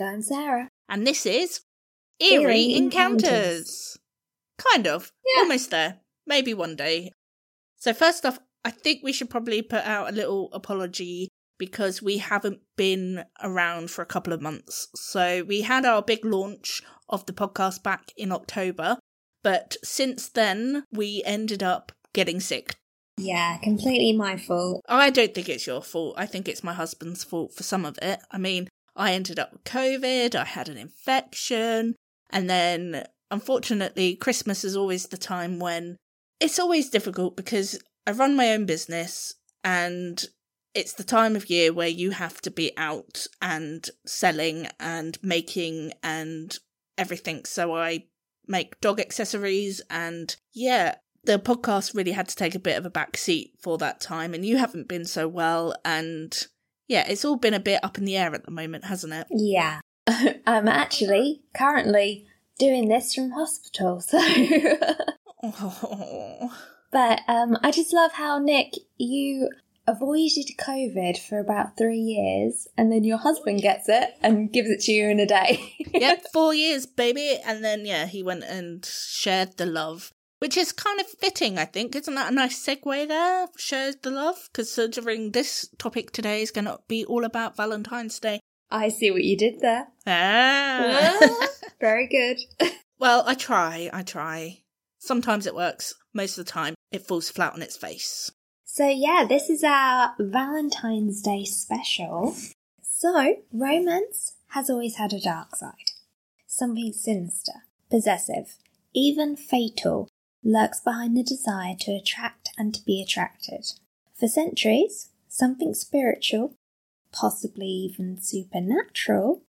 And I'm Sarah. And this is Eerie, Eerie Encounters. Encounters. Kind of. Yeah. Almost there. Maybe one day. So, first off, I think we should probably put out a little apology because we haven't been around for a couple of months. So, we had our big launch of the podcast back in October, but since then, we ended up getting sick. Yeah, completely my fault. I don't think it's your fault. I think it's my husband's fault for some of it. I mean, I ended up with COVID, I had an infection, and then unfortunately, Christmas is always the time when it's always difficult because I run my own business and it's the time of year where you have to be out and selling and making and everything. So I make dog accessories and yeah, the podcast really had to take a bit of a back seat for that time and you haven't been so well and yeah, it's all been a bit up in the air at the moment, hasn't it? Yeah. I'm actually currently doing this from hospital, so. Oh. but um, I just love how, Nick, you avoided COVID for about three years, and then your husband gets it and gives it to you in a day. yep, four years, baby. And then, yeah, he went and shared the love, which is kind of fitting, I think. Isn't that a nice segue there? Shows the love, considering this topic today is going to be all about Valentine's Day. I see what you did there. Ah. Very good. well, I try, I try. Sometimes it works. Most of the time, it falls flat on its face. So, yeah, this is our Valentine's Day special. So, romance has always had a dark side. Something sinister, possessive, even fatal lurks behind the desire to attract and to be attracted. For centuries, something spiritual, possibly even supernatural,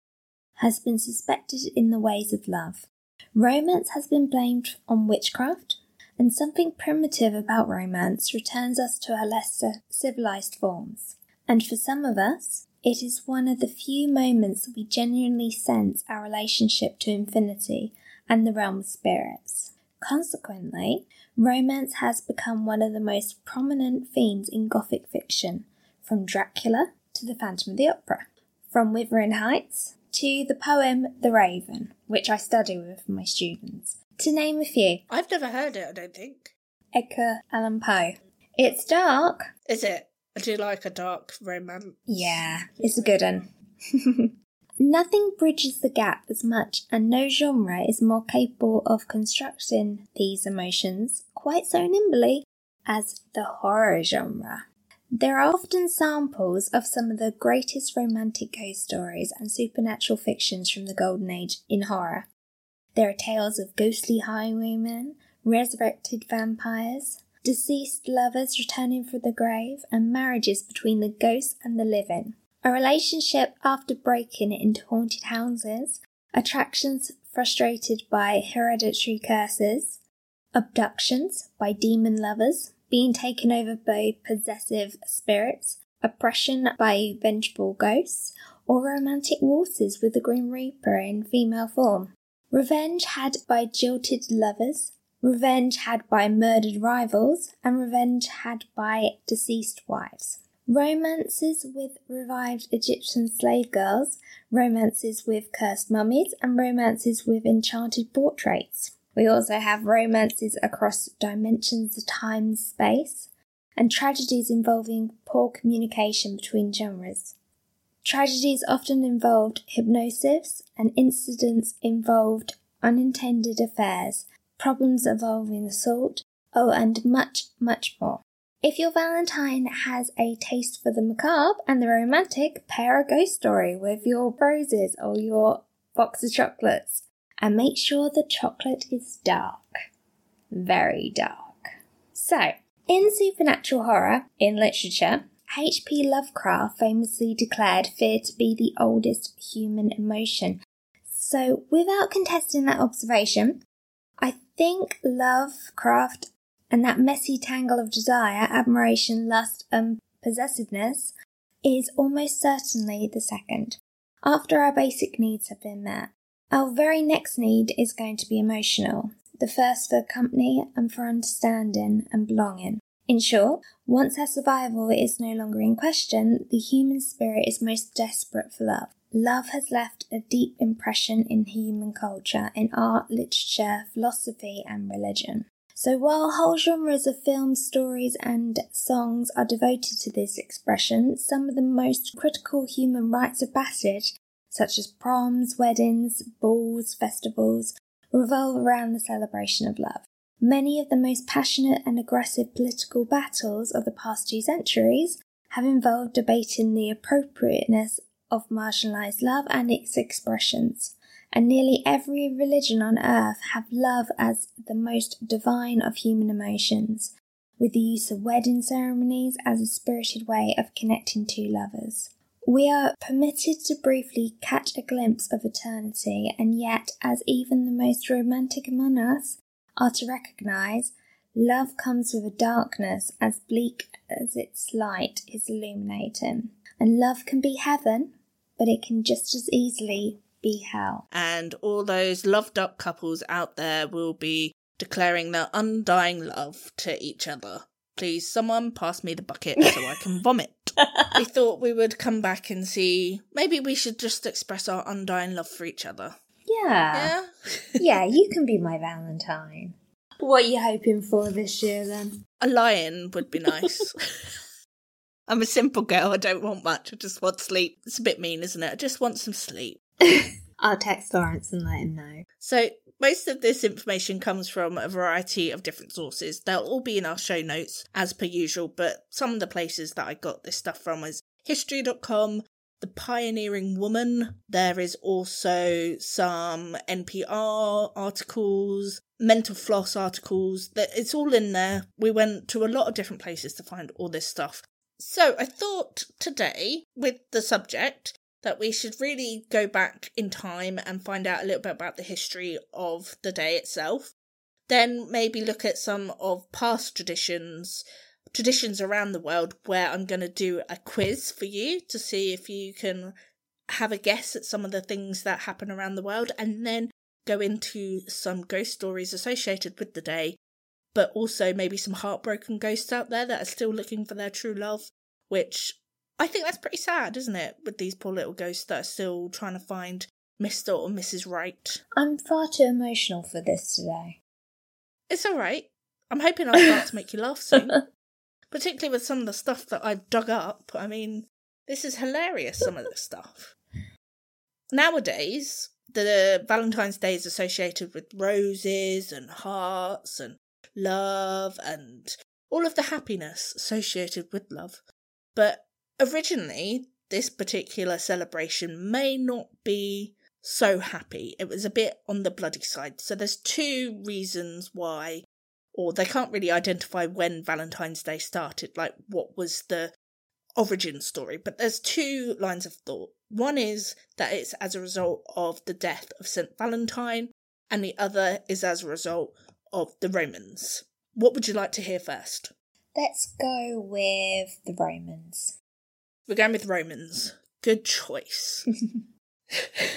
has been suspected in the ways of love. Romance has been blamed on witchcraft, and something primitive about romance returns us to our lesser civilized forms. And for some of us, it is one of the few moments we genuinely sense our relationship to infinity and the realm of spirits. Consequently, romance has become one of the most prominent themes in Gothic fiction, from Dracula to the Phantom of the Opera, from Wuthering Heights to the poem The Raven, which I study with my students, to name a few. I've never heard it, I don't think. Edgar Allan Poe. It's dark. Is it? I do like a dark romance. Yeah, it's a good one. Nothing bridges the gap as much, and no genre is more capable of constructing these emotions quite so nimbly as the horror genre. There are often samples of some of the greatest romantic ghost stories and supernatural fictions from the Golden Age in horror. There are tales of ghostly highwaymen, resurrected vampires, deceased lovers returning from the grave, and marriages between the ghosts and the living. A relationship after breaking into haunted houses, attractions frustrated by hereditary curses, abductions by demon lovers, being taken over by possessive spirits, oppression by vengeful ghosts, or romantic waltzes with the Grim Reaper in female form. Revenge had by jilted lovers, revenge had by murdered rivals, and revenge had by deceased wives. Romances with revived Egyptian slave girls, romances with cursed mummies, and romances with enchanted portraits. We also have romances across dimensions of time space, and tragedies involving poor communication between genres. Tragedies often involved hypnosis, and incidents involved unintended affairs, problems involving assault, oh, and much, much more. If your Valentine has a taste for the macabre and the romantic, pair a ghost story with your roses or your box of chocolates. And make sure the chocolate is dark. Very dark. So, in supernatural horror, in literature, H.P. Lovecraft famously declared fear to be the oldest human emotion. So, without contesting that observation, I think Lovecraft and that messy tangle of desire, admiration, lust, and possessiveness is almost certainly the second. After our basic needs have been met, our very next need is going to be emotional, the first for company and for understanding and belonging. In short, once our survival is no longer in question, the human spirit is most desperate for love. love has left a deep impression in human culture, in art, literature, philosophy, and religion. So while whole genres of films, stories, and songs are devoted to this expression, some of the most critical human rites of passage, such as proms, weddings, balls, festivals, revolve around the celebration of love. Many of the most passionate and aggressive political battles of the past two centuries have involved debating the appropriateness of marginalized love and its expressions and nearly every religion on earth have love as the most divine of human emotions, with the use of wedding ceremonies as a spirited way of connecting two lovers. We are permitted to briefly catch a glimpse of eternity, and yet, as even the most romantic among us are to recognize, love comes with a darkness as bleak as its light is illuminating. And love can be heaven, but it can just as easily be hell. And all those loved up couples out there will be declaring their undying love to each other. Please, someone pass me the bucket so I can vomit. we thought we would come back and see. Maybe we should just express our undying love for each other. Yeah. Yeah? yeah, you can be my Valentine. What are you hoping for this year then? A lie-in would be nice. I'm a simple girl. I don't want much. I just want sleep. It's a bit mean, isn't it? I just want some sleep. I'll text Lawrence and let him know. So, most of this information comes from a variety of different sources. They'll all be in our show notes as per usual, but some of the places that I got this stuff from is history.com, The Pioneering Woman. There is also some NPR articles, Mental Floss articles. That It's all in there. We went to a lot of different places to find all this stuff. So, I thought today, with the subject, that we should really go back in time and find out a little bit about the history of the day itself. Then maybe look at some of past traditions, traditions around the world, where I'm going to do a quiz for you to see if you can have a guess at some of the things that happen around the world, and then go into some ghost stories associated with the day, but also maybe some heartbroken ghosts out there that are still looking for their true love, which I think that's pretty sad, isn't it? With these poor little ghosts that are still trying to find Mr. or Mrs. Right. I'm far too emotional for this today. It's alright. I'm hoping I'll start to make you laugh soon. Particularly with some of the stuff that I've dug up. I mean, this is hilarious, some of this stuff. Nowadays, the Valentine's Day is associated with roses and hearts and love and all of the happiness associated with love. But originally, this particular celebration may not be so happy. It was a bit on the bloody side. So there's two reasons why, or they can't really identify when Valentine's Day started, like what was the origin story. But there's two lines of thought. One is that it's as a result of the death of St. Valentine, and the other is as a result of the Romans. What would you like to hear first? Let's go with the Romans. We're going with Romans. Good choice.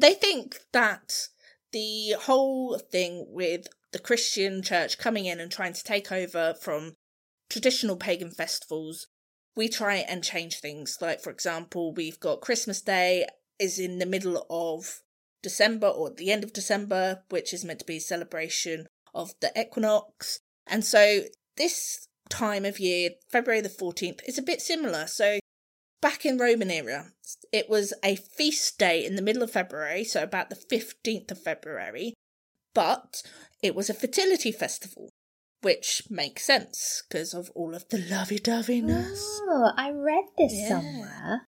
they think that the whole thing with the Christian church coming in and trying to take over from traditional pagan festivals, we try and change things. Like, for example, we've got Christmas Day is in the middle of December or at the end of December, which is meant to be a celebration of the equinox. And so this time of year, February the 14th, is a bit similar. So, back in Roman era, it was a feast day in the middle of February, so about the 15th of February, but it was a fertility festival, which makes sense because of all of the lovey doveyness. Oh, I read this Yeah. somewhere.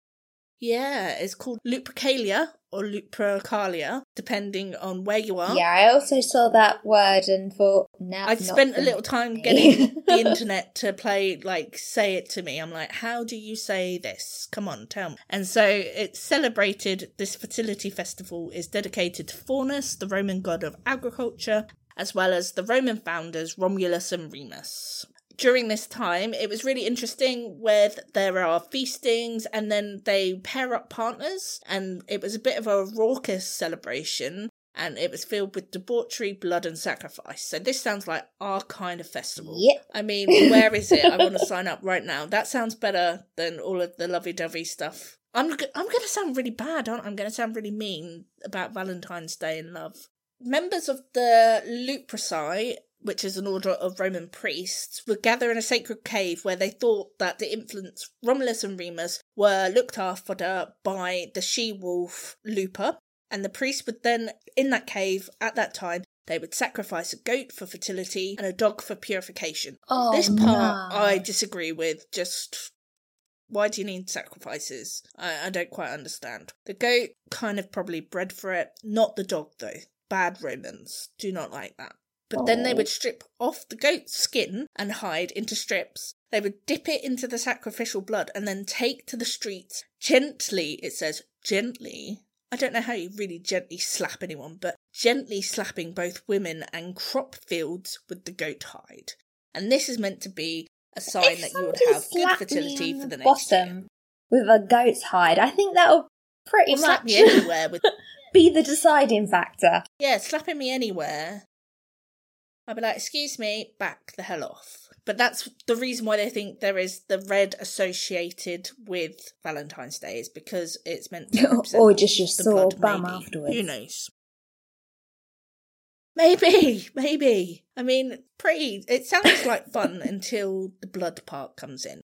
Yeah, it's called Lupercalia or Lupercalia, depending on where you are. Yeah, I also saw that word and thought, no. I'd spent a little me. time getting the internet to play, like, say it to me. I'm like, how do you say this? Come on, tell me. And so it's celebrated, this fertility festival is dedicated to Faunus, the Roman god of agriculture, as well as the Roman founders Romulus and Remus. During this time, it was really interesting where there are feastings and then they pair up partners, and it was a bit of a raucous celebration and it was filled with debauchery, blood, and sacrifice. So this sounds like our kind of festival. Yep. I mean, where is it? I want to sign up right now. That sounds better than all of the lovey-dovey stuff I'm I'm going to sound really bad, aren't I? I'm going to sound really mean about Valentine's Day and love. Members of the Luperci, which is an order of Roman priests, would gather in a sacred cave where they thought that the infants Romulus and Remus were looked after by the she wolf Lupa, and the priest would then, in that cave at that time, they would sacrifice a goat for fertility and a dog for purification. Oh, this part no. I disagree with. Just why do you need sacrifices? I, I don't quite understand. The goat kind of probably bred for it, not the dog though. Bad Romans do not like that. But then they Oh. would strip off the goat's skin and hide into strips. They would dip it into the sacrificial blood and then take to the streets gently, it says gently. I don't know how you really gently slap anyone, but gently slapping both women and crop fields with the goat hide. And this is meant to be a sign If that you would have good fertility for the next year. bottom with a goat's hide, I think that'll pretty Or slap much me anywhere with be the deciding factor. Yeah, slapping me anywhere. I'd be like, excuse me, back the hell off. But that's the reason why they think there is the red associated with Valentine's Day is because it's meant to or just your sore blood, bum maybe. afterwards. Who knows? Maybe, maybe. I mean, pretty. It sounds like fun until the blood part comes in.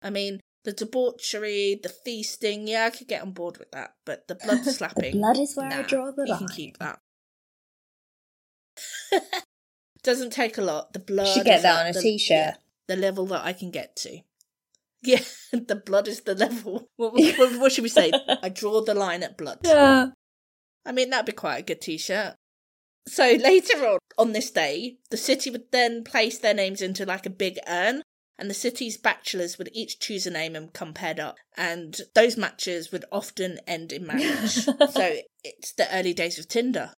I mean, the debauchery, the feasting, yeah, I could get on board with that. But the blood slapping. the blood is where I draw the you line. can keep that. Doesn't take a lot. The blood. Should get that on a the- t-shirt. yeah, the level that I can get to. Yeah, the blood is the level. What, what, what should we say? I draw the line at blood. Yeah. I mean, that'd be quite a good t-shirt. So later on, on this day, the city would then place their names into like a big urn, and the city's bachelors would each choose a name and come paired up. And those matches would often end in marriage. so it's the early days of Tinder.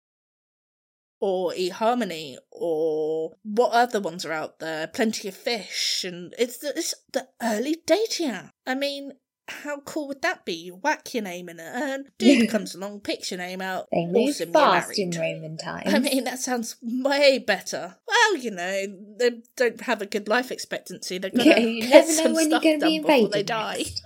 Or eHarmony, or what other ones are out there? Plenty of Fish, and it's the, it's the early dating app. I mean, how cool would that be? You whack your name in an urn, dude comes along, picks your name out, They move awesome, fast in. Roman times. I mean, that sounds way better. Well, you know, they don't have a good life expectancy. They're gonna Yeah, you never know when you're going to be before they die. next.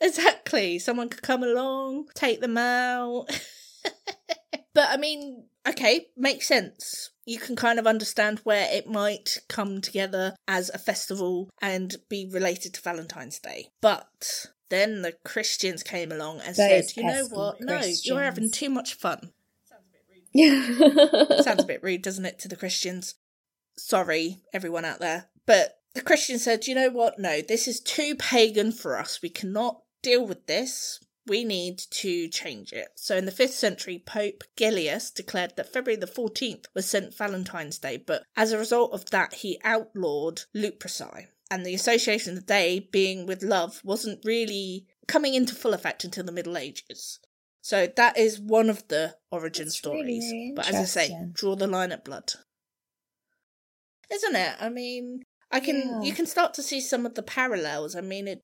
Exactly. Someone could come along, take them out. but I mean, okay, makes sense. You can kind of understand where it might come together as a festival and be related to Valentine's Day. But then the Christians came along and Those said, you know what? No, you're having too much fun. Sounds Sounds a bit rude, doesn't it, to the Christians? Sorry, everyone out there. But the Christians said, you know what? No, this is too pagan for us. We cannot deal with this. We need to change it. So in the 5th century, Pope Gelasius declared that February the 14th was St. Valentine's Day, but as a result of that, he outlawed Luperci. And the association of the day being with love wasn't really coming into full effect until the Middle Ages. So that is one of the origin That's stories. really but as I say, draw the line at blood. Isn't it? I mean, I can Yeah. you can start to see some of the parallels. I mean, it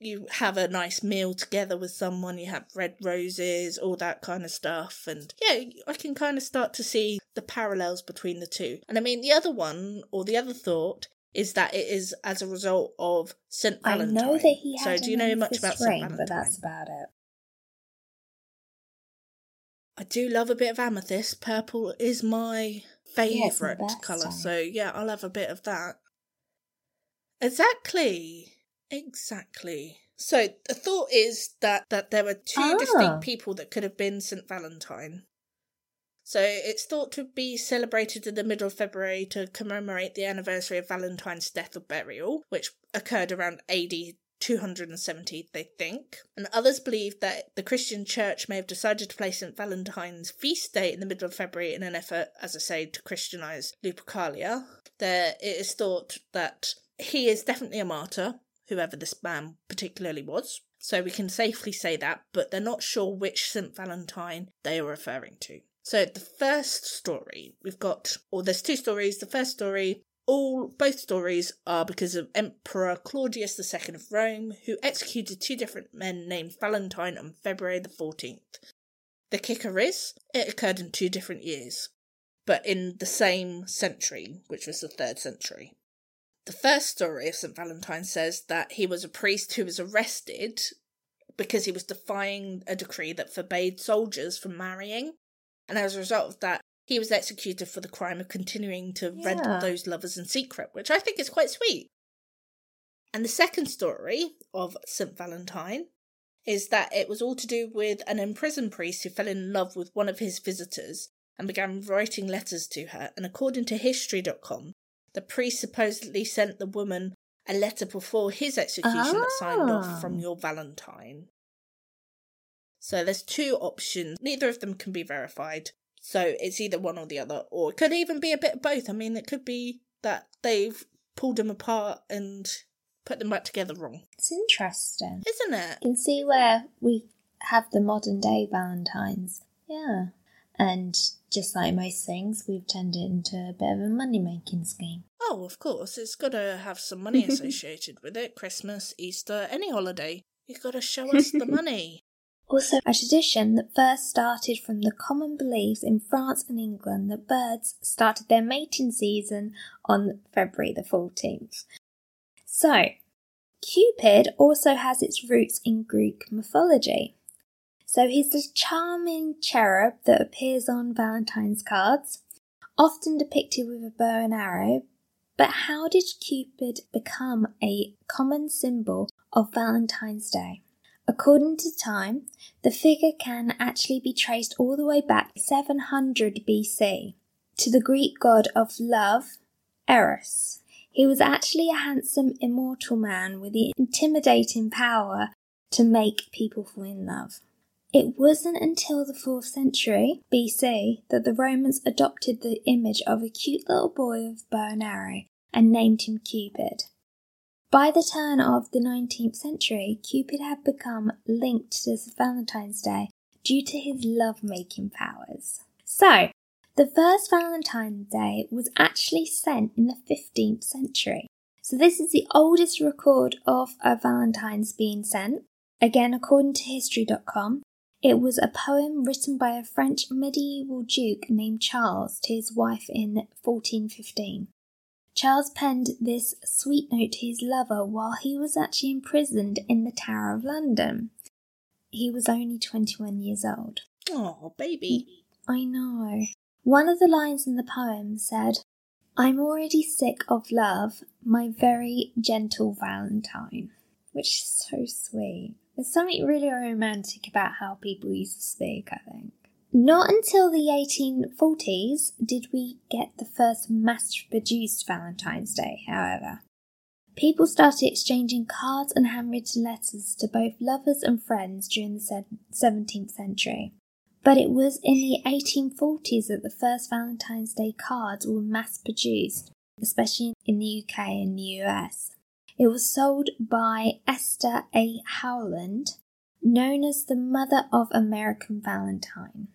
you have a nice meal together with someone, you have red roses, all that kind of stuff, and yeah, I can kind of start to see the parallels between the two. And I mean, the other one or the other thought is that it is as a result of Saint Valentine. I know that he so do you know much about Saint Valentine? but that's about it. I do love a bit of amethyst. Purple is my Yeah, favourite best colour. So yeah, I'll have a bit of that. Exactly. Exactly. So the thought is that that there were two Ah. distinct people that could have been St. Valentine. So it's thought to be celebrated in the middle of February to commemorate the anniversary of Valentine's death or burial, which occurred around AD 270, they think. And others believe that the Christian church may have decided to place St. Valentine's feast day in the middle of February in an effort, as I say, to Christianize Lupercalia. There it is thought that he is definitely a martyr, whoever this man particularly was. So we can safely say that, but they're not sure which St. Valentine they are referring to. So the first story we've got, or there's two stories. The first story, all both stories are because of Emperor Claudius II of Rome, who executed two different men named Valentine on February the 14th. The kicker is, it occurred in two different years, but in the same century, which was the third century. The first story of St. Valentine says that he was a priest who was arrested because he was defying a decree that forbade soldiers from marrying. And as a result of that, he was executed for the crime of continuing to yeah. rent those lovers in secret, which I think is quite sweet. And the second story of St. Valentine is that it was all to do with an imprisoned priest who fell in love with one of his visitors and began writing letters to her. And according to History.com, the priest supposedly sent the woman a letter before his execution oh. that signed off from ah. your Valentine. So there's two options. Neither of them can be verified. So it's either one or the other, or it could even be a bit of both. I mean, it could be that they've pulled them apart and put them back together wrong. It's interesting. Isn't it? You can see where we have the modern day Valentines. Yeah. And just like most things, we've turned it into a bit of a money making scheme. Oh, of course. It's got to have some money associated with it. Christmas, Easter, any holiday. You've got to show us the money. Also, a tradition that first started from the common beliefs in France and England that birds started their mating season on February the 14th. So, Cupid also has its roots in Greek mythology. So, he's the charming cherub that appears on Valentine's cards, often depicted with a bow and arrow. But how did Cupid become a common symbol of Valentine's Day? According to time, the figure can actually be traced all the way back 700 BC to the Greek god of love, Eros. He was actually a handsome, immortal man with the intimidating power to make people fall in love. It wasn't until the 4th century BC that the Romans adopted the image of a cute little boy with bow and arrow and named him Cupid. By the turn of the 19th century, Cupid had become linked to Valentine's Day due to his love making powers. So, the first Valentine's Day was actually sent in the 15th century. So this is the oldest record of a Valentine's being sent. Again, according to history.com, it was a poem written by a French medieval duke named Charles to his wife in 1415. Charles penned this sweet note to his lover while he was actually imprisoned in the Tower of London. He was only 21 years old. Oh, baby. I know. One of the lines in the poem said, I'm already sick of love, my very gentle Valentine. Which is so sweet. There's something really romantic about how people used to speak, I think. Not until the 1840s did we get the first mass produced Valentine's Day, however. People started exchanging cards and handwritten letters to both lovers and friends during the 17th century. But it was in the 1840s that the first Valentine's Day cards were mass produced, especially in the UK and the US. It was sold by Esther A. Howland, known as the mother of American Valentine.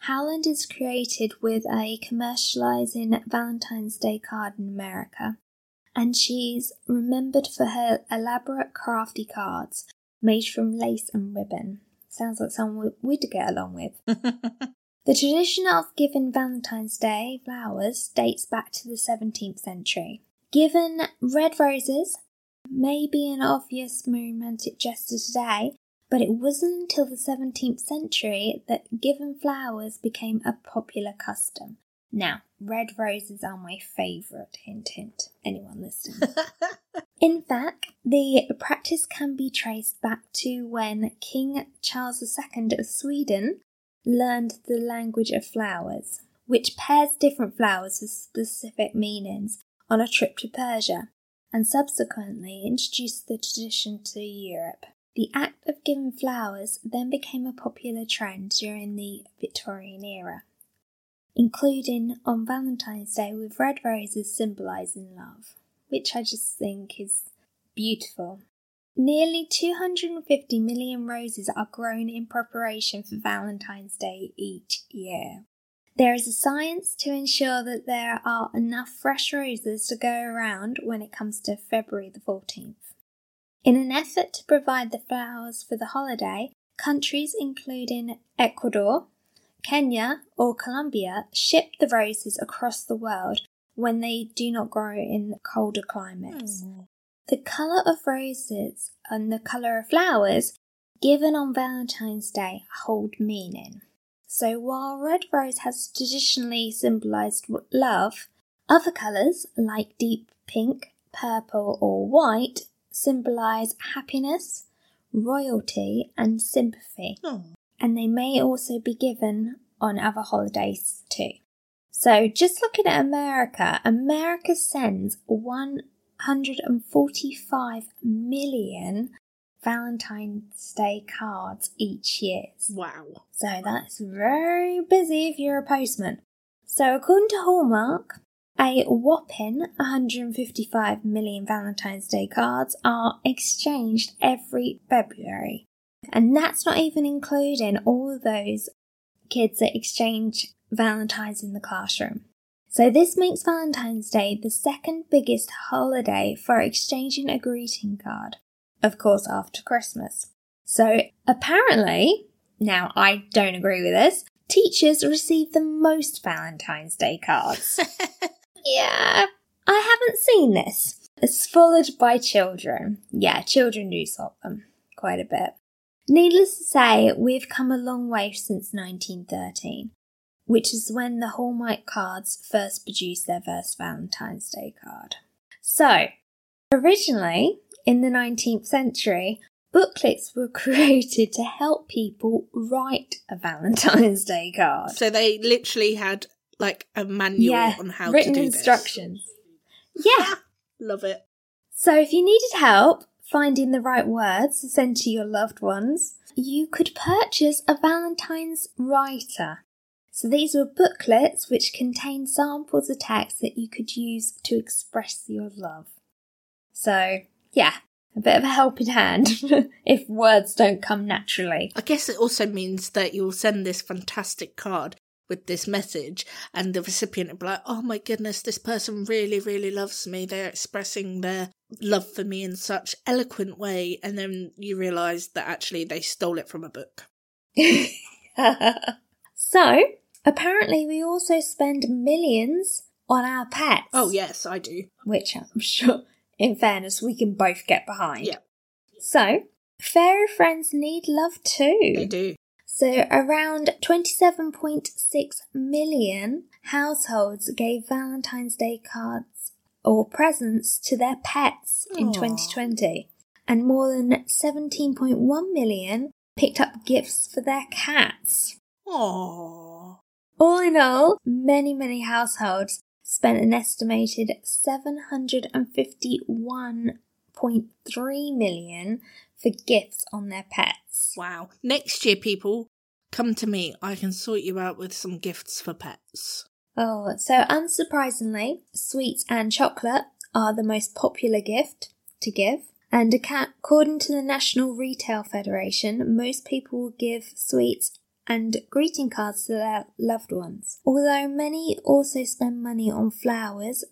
Howland is created with a commercializing Valentine's Day card in America, and she's remembered for her elaborate crafty cards made from lace and ribbon. Sounds like someone we'd get along with. the tradition of giving Valentine's Day flowers dates back to the 17th century. Given red roses may be an obvious romantic gesture today, but it wasn't until the 17th century that giving flowers became a popular custom. Now, red roses are my favourite, hint hint, anyone listening. In fact, the practice can be traced back to when King Charles II of Sweden learned the language of flowers, which pairs different flowers with specific meanings on a trip to Persia, and subsequently introduced the tradition to Europe. The act of giving flowers then became a popular trend during the Victorian era including on Valentine's Day with red roses symbolising love, which I just think is beautiful. Nearly 250 million roses are grown in preparation for Valentine's Day each year. There is a science to ensure that there are enough fresh roses to go around when it comes to February the 14th. In an effort to provide the flowers for the holiday, countries including Ecuador, Kenya or Colombia ship the roses across the world when they do not grow in colder climates. Hmm. The colour of roses and the colour of flowers given on Valentine's Day hold meaning. So while red rose has traditionally symbolised love, other colours like deep pink, purple, or white symbolise happiness, royalty, and sympathy. Oh. And they may also be given on other holidays too. So, just looking at America, America sends 145 million Valentine's Day cards each year. Wow. So, that's very busy if you're a postman. So, according to Hallmark, a whopping 155 million Valentine's Day cards are exchanged every February. And that's not even including all those kids that exchange Valentine's in the classroom. So, this makes Valentine's Day the second biggest holiday for exchanging a greeting card, of course, after Christmas. So, apparently, now I don't agree with this, teachers receive the most Valentine's Day cards. yeah, I haven't seen this. It's followed by children. Yeah, children do swap them quite a bit. Needless to say, we've come a long way since 1913 which is when the Hallmark cards first produced their first Valentine's Day card. So, originally, in the 19th century, booklets were created to help people write a Valentine's Day card. So they literally had like a manual yeah, on how written to do instructions. Yeah. Love it. So, if you needed help finding the right words to send to your loved ones, you could purchase a Valentine's writer. So these were booklets which contained samples of text that you could use to express your love. So, yeah, a bit of a helping hand if words don't come naturally. I guess it also means that you'll send this fantastic card with this message, and the recipient will be like, oh my goodness, this person really, really loves me. They're expressing their love for me in such eloquent way. And then you realise that actually they stole it from a book. so, apparently, we also spend millions on our pets. Oh, yes, I do. Which I'm sure, in fairness, we can both get behind. Yeah. So, fairy friends need love too. They do. So, around 27.6 million households gave Valentine's Day cards or presents to their pets in 2020, and more than 17.1 million picked up gifts for their cats. Aww. All in all, many, many households spent an estimated 751.3 million for gifts on their pets. Wow. Next year, people, come to me. I can sort you out with some gifts for pets. Oh, so unsurprisingly, sweets and chocolate are the most popular gift to give. And according to the National Retail Federation, most people will give sweets and greeting cards to their loved ones. Although many also spend money on flowers,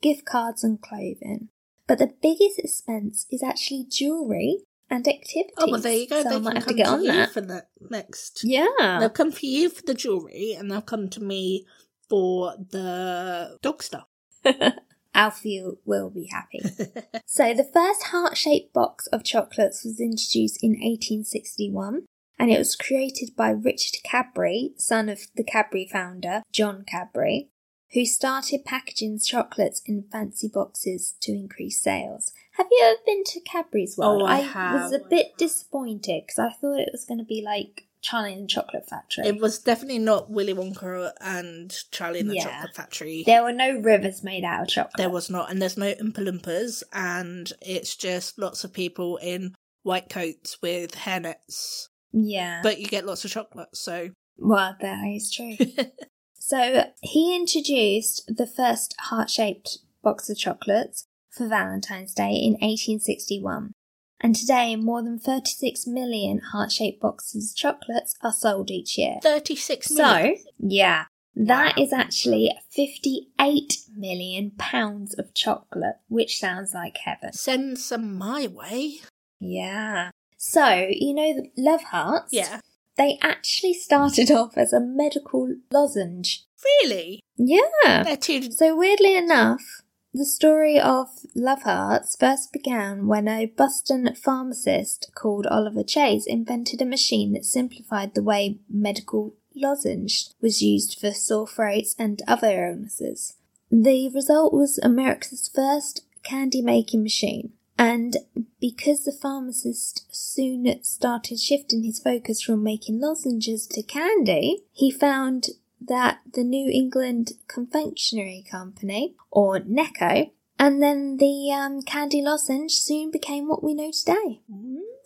gift cards, and clothing. But the biggest expense is actually jewellery and activities. Oh, well, there you go. So they I might have to get to on that. for that next. Yeah. They'll come for you for the jewellery, and they'll come to me for the dog stuff. Alfie will be happy. so, the first heart shaped box of chocolates was introduced in 1861 and it was created by Richard Cadbury, son of the Cadbury founder, John Cadbury, who started packaging chocolates in fancy boxes to increase sales. Have you ever been to Cadbury's oh, World? Oh, I have. was a bit disappointed because I thought it was going to be like Charlie and the Chocolate Factory. It was definitely not Willy Wonka and Charlie and the Yeah. Chocolate Factory. there were no rivers made out of chocolate. There was not, and there's no Oompa Loompas, and it's just lots of people in white coats with hairnets. Yeah. But you get lots of chocolate, so Well, that is true. so he introduced the first heart shaped box of chocolates for Valentine's Day in 1861. And today, more than 36 million heart shaped boxes of chocolates are sold each year. 36 million. So, yeah, that Wow. is actually 58 million pounds of chocolate, which sounds like heaven. Send some my way. Yeah. So, you know the love hearts? Yeah. they actually started off as a medical lozenge. Really? Yeah. They're too. So, weirdly enough, the story of Love Hearts first began when a Boston pharmacist called Oliver Chase invented a machine that simplified the way medical lozenge was used for sore throats and other illnesses. The result was America's first candy making machine. And because the pharmacist soon started shifting his focus from making lozenges to candy, he found that the New England Confectionery Company, or Necco, and then the um, candy lozenge soon became what we know today.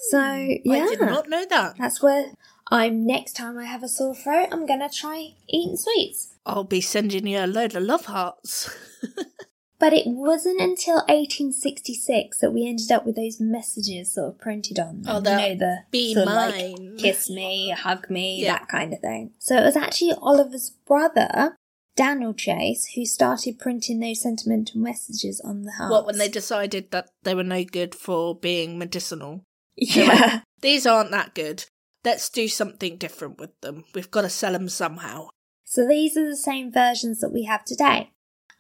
So, yeah. I did not know that. That's where I'm next time I have a sore throat, I'm gonna try eating sweets. I'll be sending you a load of love hearts. But it wasn't until 1866 that we ended up with those messages sort of printed on. Oh, them. that you know, the be sort of like, mine. kiss me, hug me, Yeah. that kind of thing. So it was actually Oliver's brother, Daniel Chase, who started printing those sentimental messages on the. What, when they decided that they were no good for being medicinal? Yeah. These aren't that good. Let's do something different with them. We've got to sell them somehow. So these are the same versions that we have today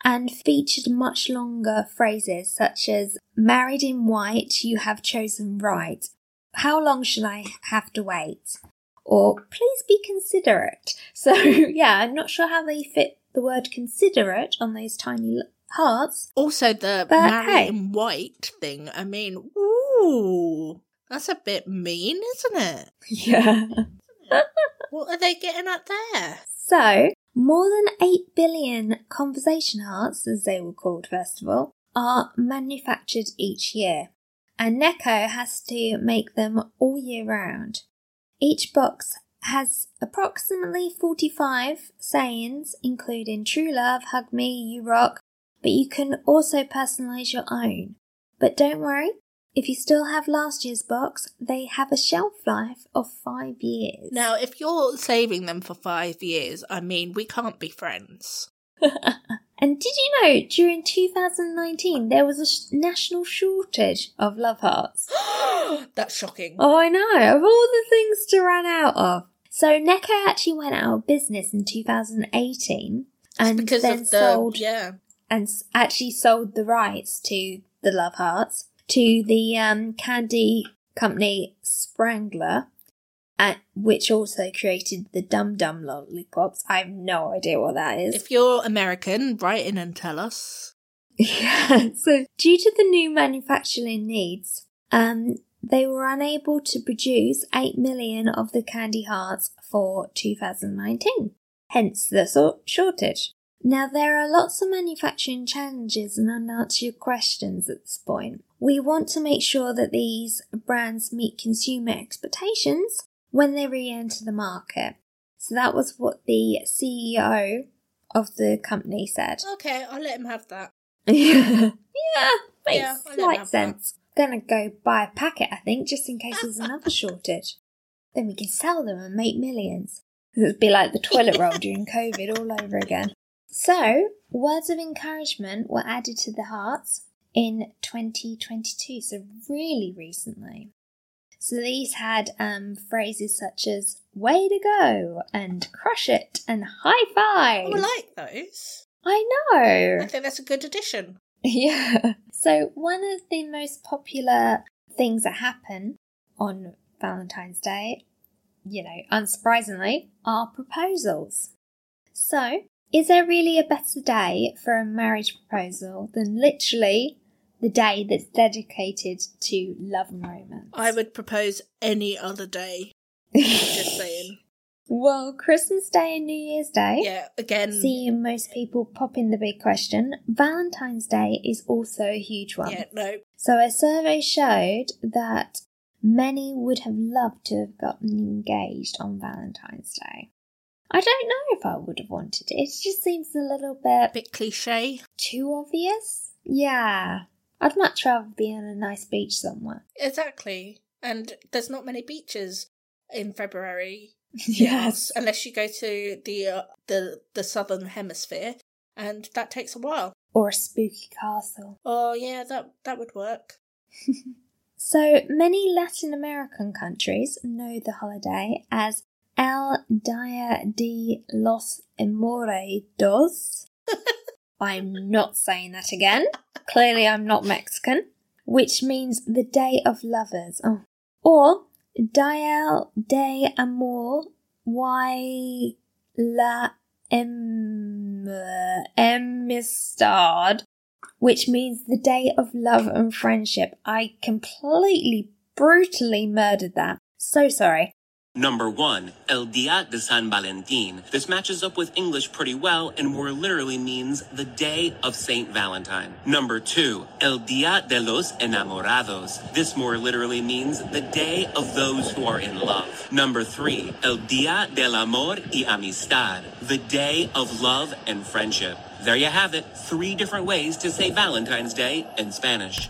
and featured much longer phrases such as married in white, you have chosen right. How long shall I have to wait? Or please be considerate. So yeah, I'm not sure how they fit the word considerate on those tiny hearts. Also, the But marry hey. in white thing. I mean, ooh, that's a bit mean, isn't it? Yeah. What are they getting at there? So, more than 8 billion conversation hearts, as they were called first of all, are manufactured each year. And Necco has to make them all year round. Each box has approximately 45 sayings, including true love, hug me, you rock, but you can also personalize your own. But don't worry, if you still have last year's box, they have a shelf life of five years. Now, if you're saving them for five years, I mean, we can't be friends. And did you know during 2019 there was a sh- national shortage of love hearts? That's shocking. Oh, I know, of all the things to run out of. So Necco actually went out of business in 2018 and then the sold yeah. and actually sold the rights to the love hearts to the um, candy company Spangler. uh, which also created the Dum Dum lollipops. I have no idea what that is. If you're American, write in and tell us. Yeah. So, due to the new manufacturing needs, um, they were unable to produce 8 million of the candy hearts for 2019, hence the sort shortage. Now, there are lots of manufacturing challenges and unanswered questions at this point. We want to make sure that these brands meet consumer expectations when they re enter the market. So, that was what the CEO of the company said. Okay, I'll let him have that. yeah, yeah, makes Yeah, slight sense. Gonna go buy a packet, I think, just in case there's another shortage. Then we can sell them and make millions. It would be like the toilet roll during COVID all over again. So, words of encouragement were added to the hearts in 2022, so really recently. So these had um, phrases such as "way to go" and "crush it" and "high five." Oh, I like those. I know. I think that's a good addition. Yeah. So, one of the most popular things that happen on Valentine's Day, you know, unsurprisingly, are proposals. So, is there really a better day for a marriage proposal than literally the day that's dedicated to love and romance? I would propose any other day. Just saying. well, Christmas Day and New Year's Day. Yeah, again. Seeing most people pop in the big question, Valentine's Day is also a huge one. Yeah, no. So a survey showed that many would have loved to have gotten engaged on Valentine's Day. I don't know if I would have wanted it. It just seems a little A bit bit cliche. too obvious. Yeah. I'd much rather be on a nice beach somewhere. Exactly. And there's not many beaches in February. Yes. Unless you go to the uh, the the southern hemisphere, and that takes a while. Or a spooky castle. Oh yeah, that that would work. So many Latin American countries know the holiday as El Dia de los Enamorados. I'm not saying that again. Clearly, I'm not Mexican. Which means the Day of Lovers. Oh. Or Dia de Amor y la em- Amistad, which means the Day of Love and Friendship. I completely, brutally murdered that. So sorry. Number 1. El Dia de San Valentin. This matches up with English pretty well and more literally means the day of Saint Valentine. Number 2. El Dia de los Enamorados. This more literally means the day of those who are in love. Number 3. El Dia del Amor y Amistad. The day of love and friendship. There you have it. Three different ways to say Valentine's Day in Spanish.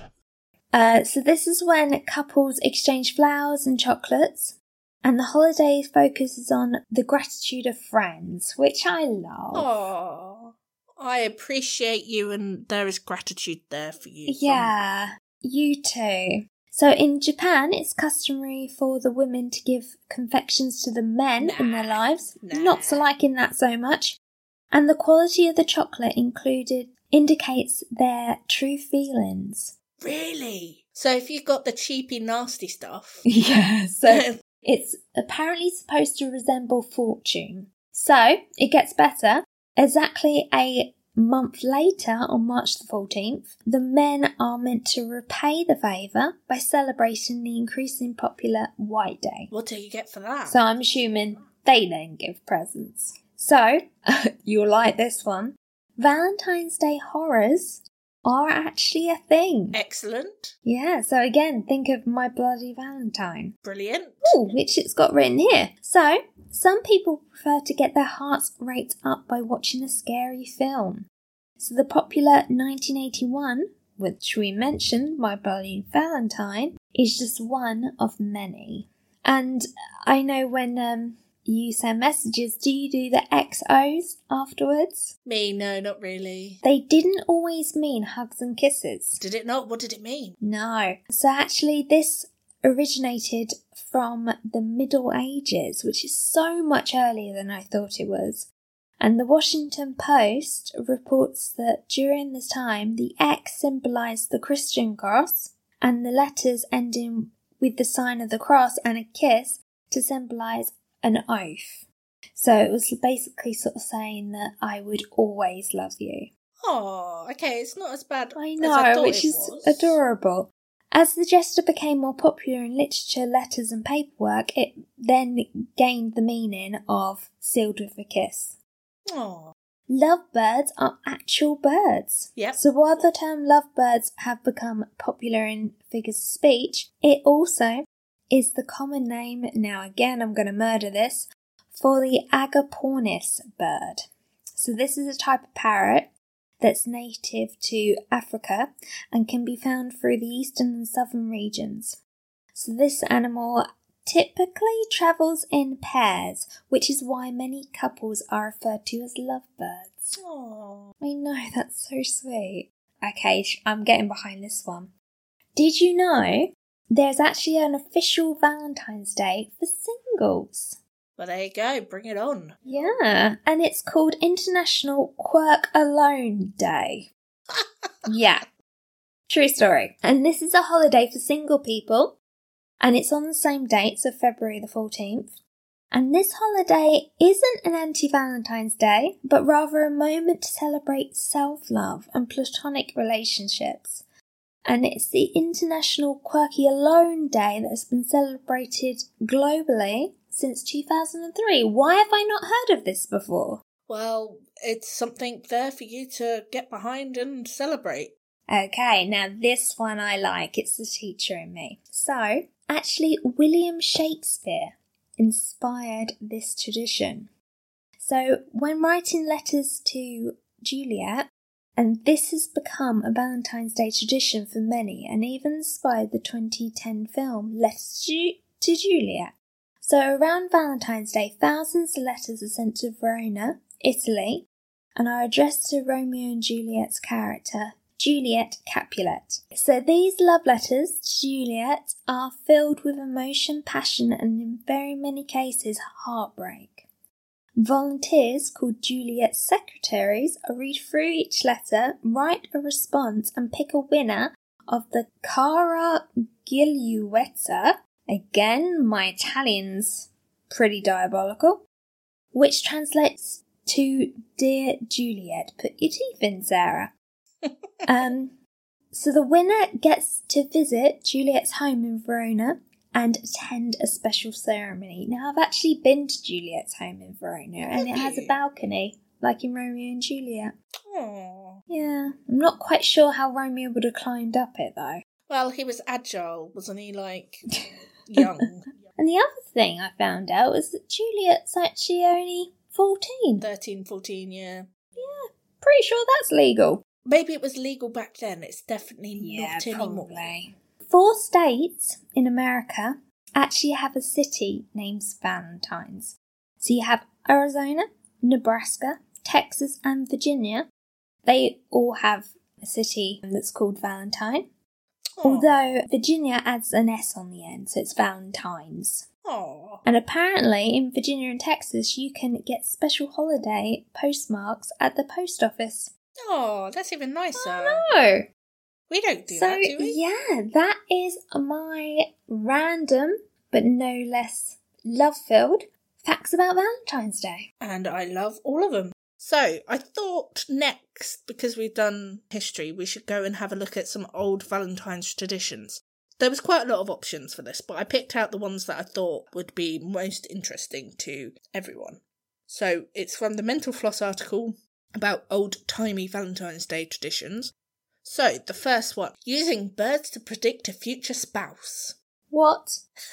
Uh, so this is when couples exchange flowers and chocolates, and the holiday focuses on the gratitude of friends, which I love. Oh, I appreciate you, and there is gratitude there for you. from- Yeah, you too. So in Japan, it's customary for the women to give confections to the men in their lives. Nah. Not so liking that so much. And the quality of the chocolate included indicates their true feelings. Really? So if you've got the cheapy, nasty stuff, Yeah, so it's apparently supposed to resemble fortune. So it gets better. Exactly a month later, on March the 14th, the men are meant to repay the favour by celebrating the increasingly popular White Day. what do you get for that? So I'm assuming they then give presents. So, you'll like this one. Valentine's Day horrors are actually a thing. Excellent. Yeah, so again, think of My Bloody Valentine. Brilliant. Ooh, which it's got written here. So, some people prefer to get their hearts rate up by watching a scary film. So, the popular 1981, which we mentioned, My Bloody Valentine, is just one of many. And I know when um, you send messages, do you do the XOs afterwards? Me, no, not really. They didn't always mean hugs and kisses. Did it not? What did it mean? No. So actually, this originated from the Middle Ages, which is so much earlier than I thought it was. And the Washington Post reports that during this time, the X symbolized the Christian cross, and the letters ending with the sign of the cross and a kiss to symbolize an oath. So it was basically sort of saying that I would always love you. Oh, okay, it's not as bad. I as know, I which is was. adorable. As the gesture became more popular in literature, letters, and paperwork, it then gained the meaning of sealed with a kiss. Oh, Lovebirds are actual birds. Yep. So while the term lovebirds have become popular in figures of speech, it also is the common name, now again I'm going to murder this, for the agapornis bird. So this is a type of parrot that's native to Africa and can be found through the eastern and southern regions. So this animal typically travels in pairs, which is why many couples are referred to as lovebirds. oh, I know, that's so sweet. Okay, I'm getting behind this one. Did you know there's actually an official Valentine's Day for singles? well, there you go. Bring it on. Yeah, and it's called International Quirk Alone Day. yeah, true story. And this is a holiday for single people, and it's on the same date, so February the 14th. And this holiday isn't an anti Valentine's Day, but rather a moment to celebrate self love and platonic relationships. And it's the International Quirky Alone Day that has been celebrated globally since 2003. Why have I not heard of this before? Well, it's something there for you to get behind and celebrate. Okay, now this one I like. It's the teacher in me. So, actually, William Shakespeare inspired this tradition. So, when writing letters to Juliet, and this has become a Valentine's Day tradition for many and even inspired the 2010 film Letters to, Juliet. So, around Valentine's Day, thousands of letters are sent to Verona, Italy, and are addressed to Romeo and Juliet's character, Juliet Capulet. So these love letters to Juliet are filled with emotion, passion, and in very many cases, heartbreak. Volunteers called Juliet's secretaries read through each letter, write a response, and pick a winner of the Cara Gigliuetta. Again, my Italian's pretty diabolical, which translates to Dear Juliet. Put your teeth in, Sarah. um, so the winner gets to visit Juliet's home in Verona and attend a special ceremony. Now, I've actually been to Juliet's home in Verona, and it has a balcony, like in Romeo and Juliet. Aww. Yeah, I'm not quite sure how Romeo would have climbed up it though. Well, he was agile, wasn't he? Like young, And the other thing I found out was that Juliet's actually only 14. 13, 14, yeah. Yeah, pretty sure that's legal. Maybe it was legal back then. It's definitely not anymore. Four states in America actually have a city named Valentine's. So you have Arizona, Nebraska, Texas, and Virginia. They all have a city that's called Valentine. Aw. Although Virginia adds an S on the end, so it's Valentine's. Aw. And apparently, in Virginia and Texas, you can get special holiday postmarks at the post office. Oh, that's even nicer. Oh, We don't do so that, do we? yeah, that is my random but no less love-filled facts about Valentine's Day. And I love all of them. So I thought next, because we've done history, we should go and have a look at some old Valentine's traditions. There was quite a lot of options for this, but I picked out the ones that I thought would be most interesting to everyone. So it's from the Mental Floss article about old timey Valentine's Day traditions. So the first one using birds to predict a future spouse. What?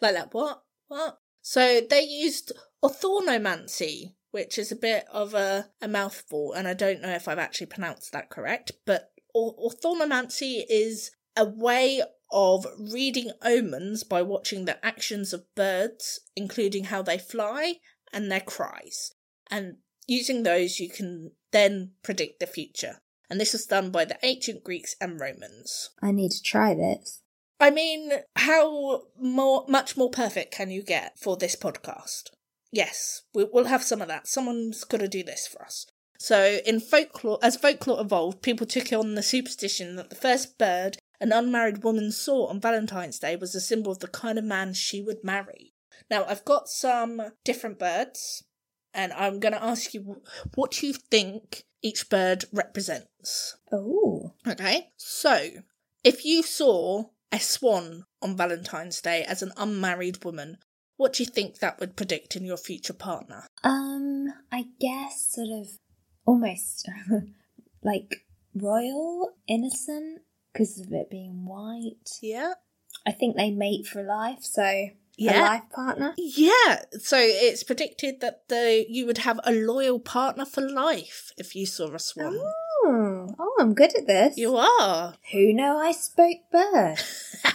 like that, what? What? So they used orthonomancy, which is a bit of a, a mouthful, and I don't know if I've actually pronounced that correct, but or- orthonomancy is a way of reading omens by watching the actions of birds, including how they fly and their cries. And using those, you can then predict the future. And this was done by the ancient Greeks and Romans. I need to try this. I mean, how more much more perfect can you get for this podcast? Yes, we- we'll have some of that. Someone's got to do this for us. So, in folklore, as folklore evolved, people took on the superstition that the first bird an unmarried woman saw on Valentine's Day was a symbol of the kind of man she would marry. Now, I've got some different birds, and I'm going to ask you what do you think each bird represents. Oh, Okay, so if you saw a swan on Valentine's Day as an unmarried woman, what do you think that would predict in your future partner? um, I guess sort of almost like royal, innocent, because of it being white. Yeah. I think they mate for life, so a Yeah. life partner. Yeah, so it's predicted that the you would have a loyal partner for life if you saw a swan. Oh, oh, I'm good at this. You are. Who know I spoke bird?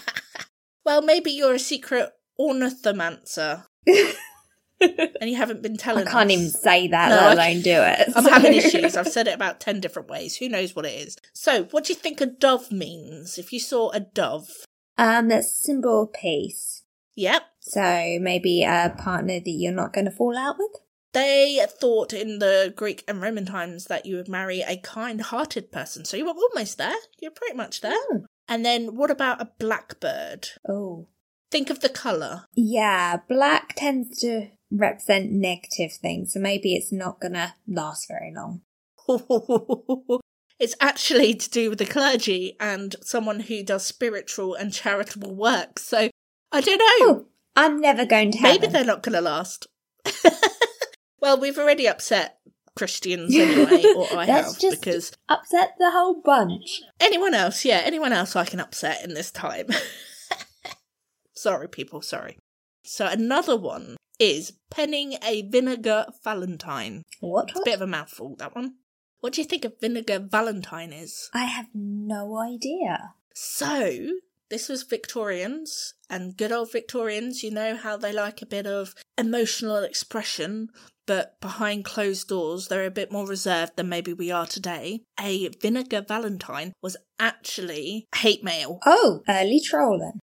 Well, maybe you're a secret ornithomancer and you haven't been telling. I can't us. even say that, No, let alone do it. I'm so- having issues. I've said it about 10 different ways. Who knows what it is? So, what do you think a dove means? If you saw a dove. Um, that's symbol of peace. Yep. So maybe a partner that you're not going to fall out with. They thought in the Greek and Roman times that you would marry a kind hearted person. So you were almost there. You're pretty much there. Oh. And then what about a blackbird? Oh, Think of the colour. yeah. Black tends to represent negative things, so maybe it's not going to last very long. it's actually to do with the clergy and someone who does spiritual and charitable work. So I don't know. Oh, I'm never going to heaven. Maybe they're not going to last. well, we've already upset Christians anyway, or I have, because upset the whole bunch. anyone else, yeah, anyone else I can upset in this time. sorry, people, sorry. So another one is penning a vinegar valentine. What? It's a bit of a mouthful, that one. What do you think a vinegar valentine is? I have no idea. So, This was Victorians, and good old Victorians, you know how they like a bit of emotional expression, but behind closed doors, they're a bit more reserved than maybe we are today. A vinegar valentine was actually hate mail. Oh, early trolling.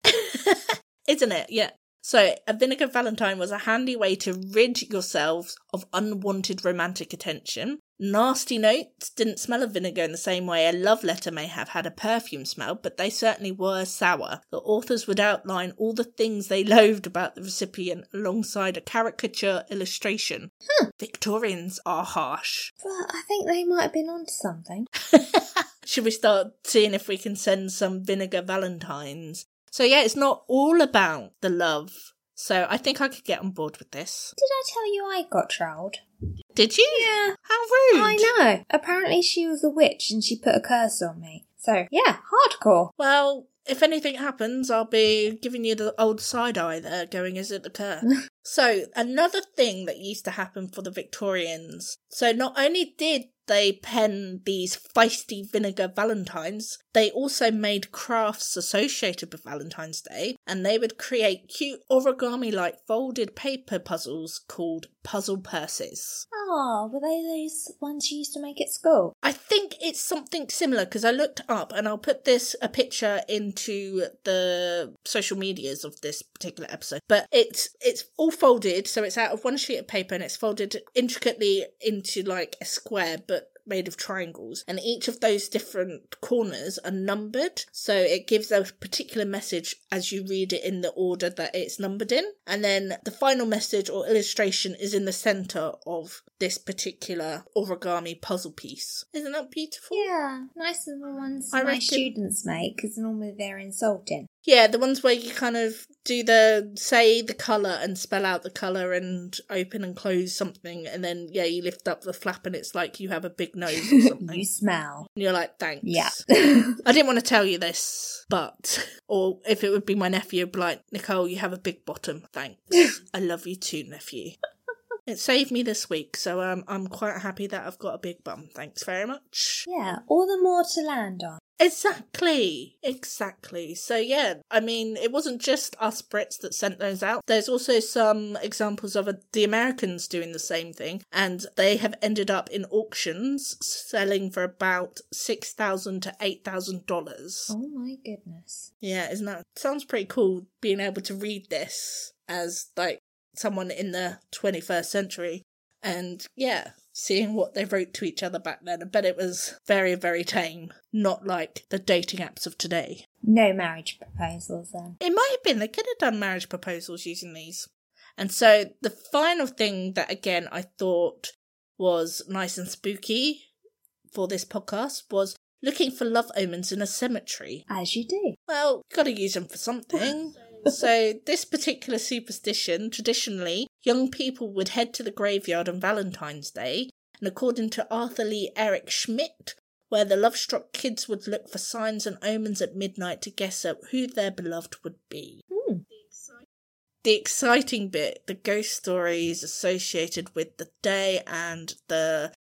Isn't it? Yeah. So, a vinegar valentine was a handy way to rid yourselves of unwanted romantic attention. Nasty notes didn't smell of vinegar in the same way a love letter may have had a perfume smell, but they certainly were sour. The authors would outline all the things they loathed about the recipient alongside a caricature illustration. Huh. Victorians are harsh. But I think they might have been onto something. Should we start seeing if we can send some vinegar valentines? So, yeah, it's not all about the love. So, I think I could get on board with this. Did I tell you I got trolled? Did you? Yeah. How rude. I know. Apparently she was a witch and she put a curse on me. So, yeah, hardcore. Well, if anything happens, I'll be giving you the old side eye there, going, is it a curse? so, another thing that used to happen for the Victorians. So, not only did they pen these feisty vinegar valentines, they also made crafts associated with Valentine's Day, and they would create cute origami like folded paper puzzles called puzzle purses. Oh, were they those ones you used to make at school? I think it's something similar because I looked up and I'll put this a picture into the social medias of this particular episode. But it's it's all folded, so it's out of one sheet of paper and it's folded intricately into like a square, but made of triangles and each of those different corners are numbered. So it gives a particular message as you read it in the order that it's numbered in. And then the final message or illustration is in the center of this particular origami puzzle piece isn't that beautiful Yeah, nicer than the ones I my reckon- students make because normally they're insulting. Yeah, the ones where you kind of do the say the colour and spell out the colour and open and close something, and then yeah, you lift up the flap and it's like you have a big nose or something. you smell. and you're like, thanks. Yeah. I didn't want to tell you this, but or if it would be my nephew, it'd be like, Nicole, you have a big bottom. Thanks. I love you too, nephew. It saved me this week, so um, I'm quite happy that I've got a big bum. Thanks very much. yeah, all the more to land on. Exactly, exactly. So yeah, I mean, it wasn't just us Brits that sent those out. There's also some examples of the Americans doing the same thing, and they have ended up in auctions selling for about six thousand to eight thousand dollars. Oh my goodness. Yeah, isn't that sounds pretty cool? Being able to read this as like someone in the 21st century, and yeah, seeing what they wrote to each other back then. I bet it was very, very tame, not like the dating apps of today. No marriage proposals then. It might have been they could have done marriage proposals using these. And so the final thing that again I thought was nice and spooky for this podcast was looking for love omens in a cemetery. As you do. Well, gotta use them for something. so, this particular superstition, traditionally, young people would head to the graveyard on Valentine's Day, and according to author Leigh Eric Schmidt, where the love struck kids would look for signs and omens at midnight to guess at who their beloved would be. Hmm. The exciting bit, the ghost stories associated with the day and the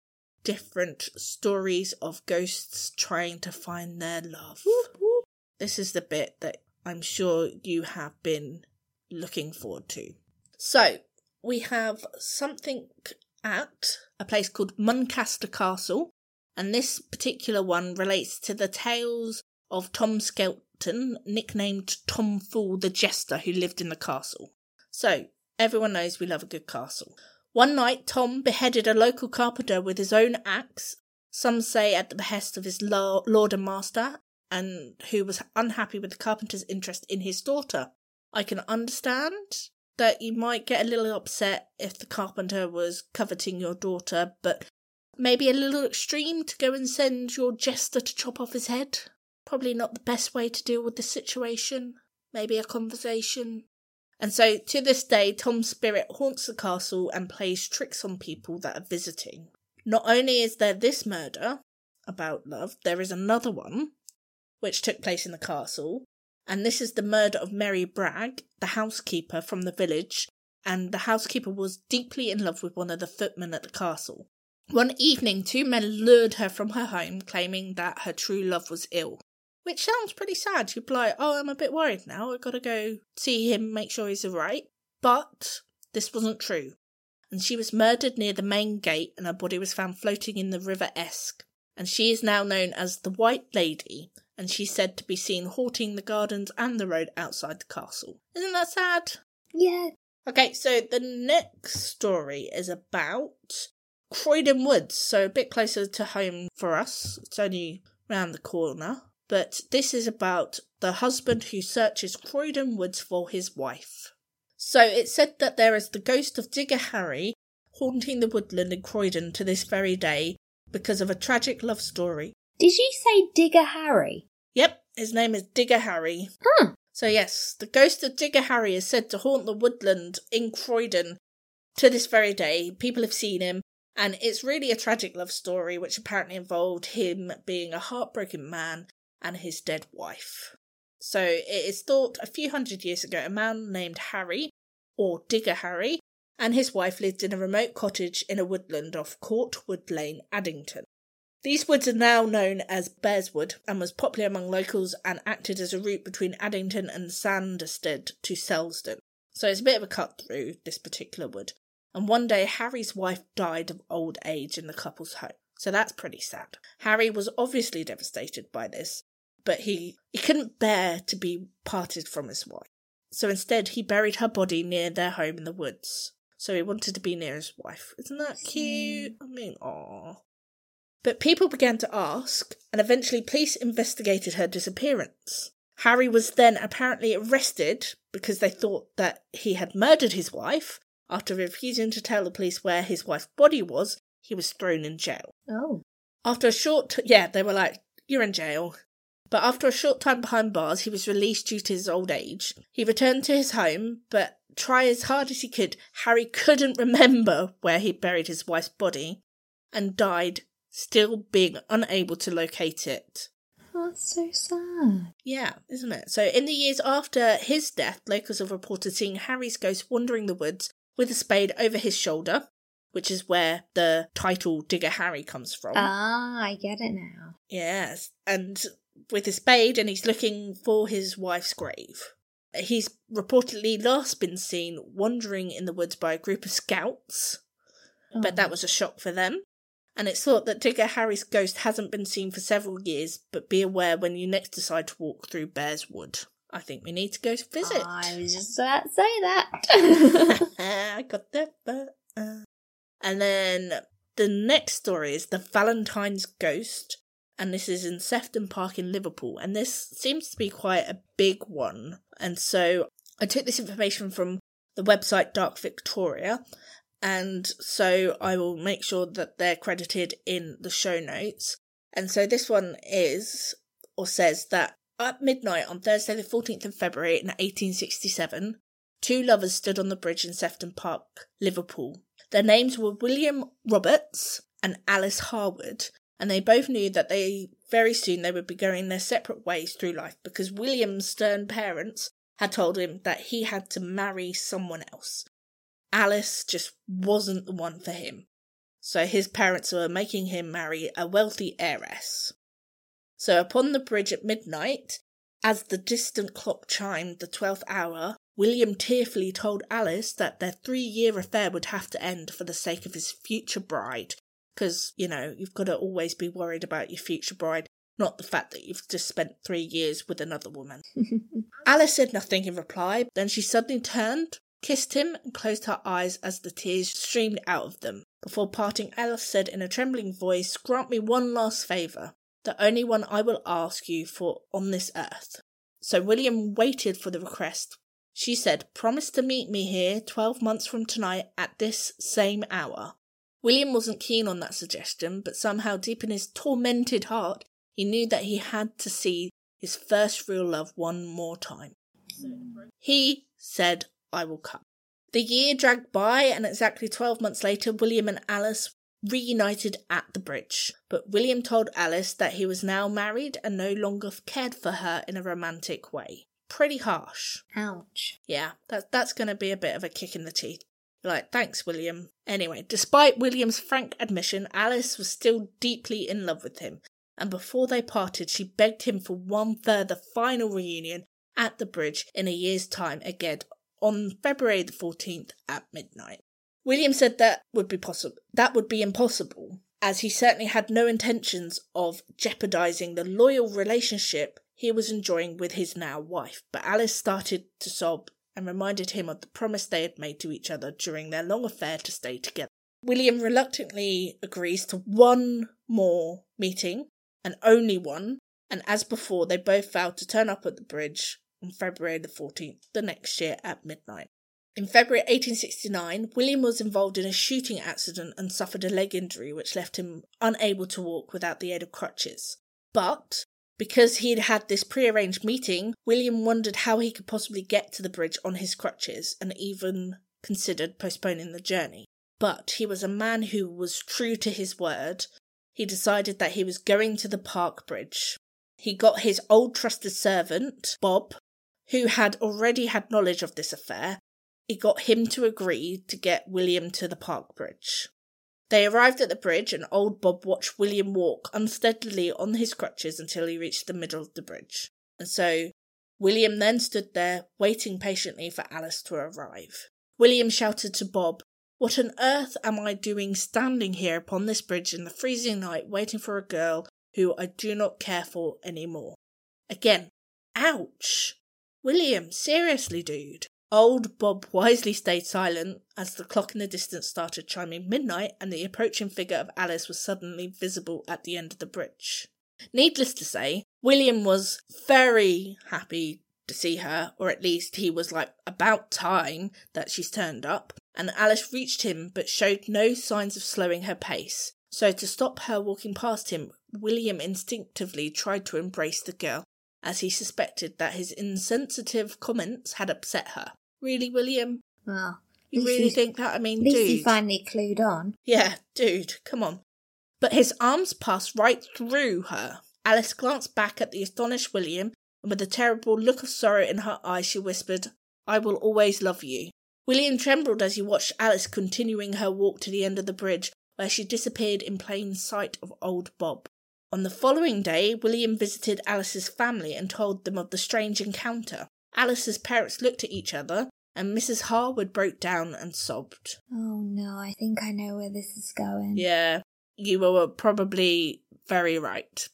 different stories of ghosts trying to find their love. This is the bit that I'm sure you have been looking forward to. So, we have something at a place called Muncaster Castle, and this particular one relates to the tales of Tom Skelton, nicknamed Tom Fool the Jester, who lived in the castle. So, everyone knows we love a good castle. One night, Tom beheaded a local carpenter with his own axe, some say at the behest of his lord and master, and who was unhappy with the carpenter's interest in his daughter. I can understand that you might get a little upset if the carpenter was coveting your daughter, but maybe a little extreme to go and send your jester to chop off his head. Probably not the best way to deal with the situation. Maybe a conversation. And so, to this day, Tom's spirit haunts the castle and plays tricks on people that are visiting. Not only is there this murder about love, there is another one which took place in the castle, and this is the murder of Mary Bragg, the housekeeper from the village, and the housekeeper was deeply in love with one of the footmen at the castle. One evening, two men lured her from her home, claiming that her true love was ill. which sounds pretty sad. You'd be like, oh, I'm a bit worried now. I've got to go see him, make sure he's alright. But this wasn't true. And she was murdered near the main gate, and her body was found floating in the River Esk. And she is now known as the White Lady, and she's said to be seen haunting the gardens and the road outside the castle. Isn't that sad? Yeah. Okay, so the next story is about Croydon Woods, so a bit closer to home for us. It's only round the corner. But this is about the husband who searches Croydon Woods for his wife. So it's said that there is the ghost of Digger Harry haunting the woodland in Croydon to this very day because of a tragic love story. Did you say Digger Harry? Yep, his name is Digger Harry. Hmm. So, yes, the ghost of Digger Harry is said to haunt the woodland in Croydon to this very day. People have seen him, and it's really a tragic love story which apparently involved him being a heartbroken man and his dead wife. So, it is thought a few hundred years ago a man named Harry, or Digger Harry, and his wife lived in a remote cottage in a woodland off Courtwood Lane, Addington. These woods are now known as Bearswood and was popular among locals and acted as a route between Addington and Sanderstead to Selsdon. So it's a bit of a cut through this particular wood. And one day Harry's wife died of old age in the couple's home. So that's pretty sad. Harry was obviously devastated by this, but he, he couldn't bear to be parted from his wife. So instead he buried her body near their home in the woods. So he wanted to be near his wife. Isn't that cute? Mm. I mean, aw. But people began to ask, and eventually police investigated her disappearance. Harry was then apparently arrested because they thought that he had murdered his wife. After refusing to tell the police where his wife's body was, he was thrown in jail. Oh. After a short, t- yeah, they were like, "You're in jail." But after a short time behind bars, he was released due to his old age. He returned to his home, but try as hard as he could, Harry couldn't remember where he buried his wife's body, and died still being unable to locate it. Oh, that's so sad. Yeah, isn't it? So, in the years after his death, locals have reported seeing Harry's ghost wandering the woods with a spade over his shoulder, which is where the title Digger Harry comes from. Ah, I get it now. Yes, and with his spade, and he's looking for his wife's grave. He's reportedly last been seen wandering in the woods by a group of scouts, but that Oh. was a shock for them. And it's thought that Digger Harry's ghost hasn't been seen for several years, but be aware when you next decide to walk through Bears Wood. I think we need to go to visit. I was just about to say that. I got that. but, uh. And then the next story is the Valentine's Ghost, and this is in Sefton Park in Liverpool, and this seems to be quite a big one. And so I took this information from the website Dark Victoria, and so I will make sure that they're credited in the show notes. And so this one is, or says that at midnight on Thursday, the 14th of February in 1867, two lovers stood on the bridge in Sefton Park, Liverpool. Their names were William Roberts and Alice Harwood, and they both knew that they very soon they would be going their separate ways through life because William's stern parents had told him that he had to marry someone else. Alice just wasn't the one for him. So his parents were making him marry a wealthy heiress. So upon the bridge at midnight, as the distant clock chimed the twelfth hour, William tearfully told Alice that their three year affair would have to end for the sake of his future bride. Because, you know, you've got to always be worried about your future bride, not the fact that you've just spent three years with another woman. Alice said nothing in reply, then she suddenly turned, kissed him, and closed her eyes as the tears streamed out of them. Before parting, Alice said in a trembling voice, Grant me one last favour, the only one I will ask you for on this earth. So William waited for the request. She said, Promise to meet me here twelve months from tonight at this same hour. William wasn't keen on that suggestion, but somehow deep in his tormented heart, he knew that he had to see his first real love one more time. He said, I will come. The year dragged by, and exactly 12 months later, William and Alice reunited at the bridge. But William told Alice that he was now married and no longer cared for her in a romantic way. Pretty harsh. Ouch. Yeah, that, that's going to be a bit of a kick in the teeth. Like, thanks, William. Anyway, despite William's frank admission, Alice was still deeply in love with him. and before they parted, she begged him for one further final reunion at the bridge in a year's time again on February the 14th at midnight. William said that would be possible that would be impossible as he certainly had no intentions of jeopardizing the loyal relationship he was enjoying with his now wife. But Alice started to sob and reminded him of the promise they had made to each other during their long affair to stay together. William reluctantly agrees to one more meeting, and only one, and as before, they both vowed to turn up at the bridge on February the 14th, the next year at midnight. In February 1869, William was involved in a shooting accident and suffered a leg injury which left him unable to walk without the aid of crutches. But because he had had this prearranged meeting, William wondered how he could possibly get to the bridge on his crutches and even considered postponing the journey. But he was a man who was true to his word. He decided that he was going to the park bridge. He got his old trusted servant, Bob, who had already had knowledge of this affair, he got him to agree to get William to the park bridge. They arrived at the bridge, and old Bob watched William walk unsteadily on his crutches until he reached the middle of the bridge. And so William then stood there, waiting patiently for Alice to arrive. William shouted to Bob, What on earth am I doing standing here upon this bridge in the freezing night, waiting for a girl who I do not care for any more? Again, ouch! William, seriously, dude. Old Bob wisely stayed silent as the clock in the distance started chiming midnight and the approaching figure of Alice was suddenly visible at the end of the bridge. Needless to say, William was very happy to see her, or at least he was like about time that she's turned up, and Alice reached him but showed no signs of slowing her pace. So to stop her walking past him, William instinctively tried to embrace the girl, as he suspected that his insensitive comments had upset her. Really, William? Well, You really think that? I mean, at least dude. he finally clued on. Yeah, dude, come on. But his arms passed right through her. Alice glanced back at the astonished William, and with a terrible look of sorrow in her eyes, she whispered, I will always love you. William trembled as he watched Alice continuing her walk to the end of the bridge, where she disappeared in plain sight of old Bob. On the following day, William visited Alice's family and told them of the strange encounter. Alice's parents looked at each other, and Mrs. Harwood broke down and sobbed. Oh no, I think I know where this is going. Yeah, you were probably very right.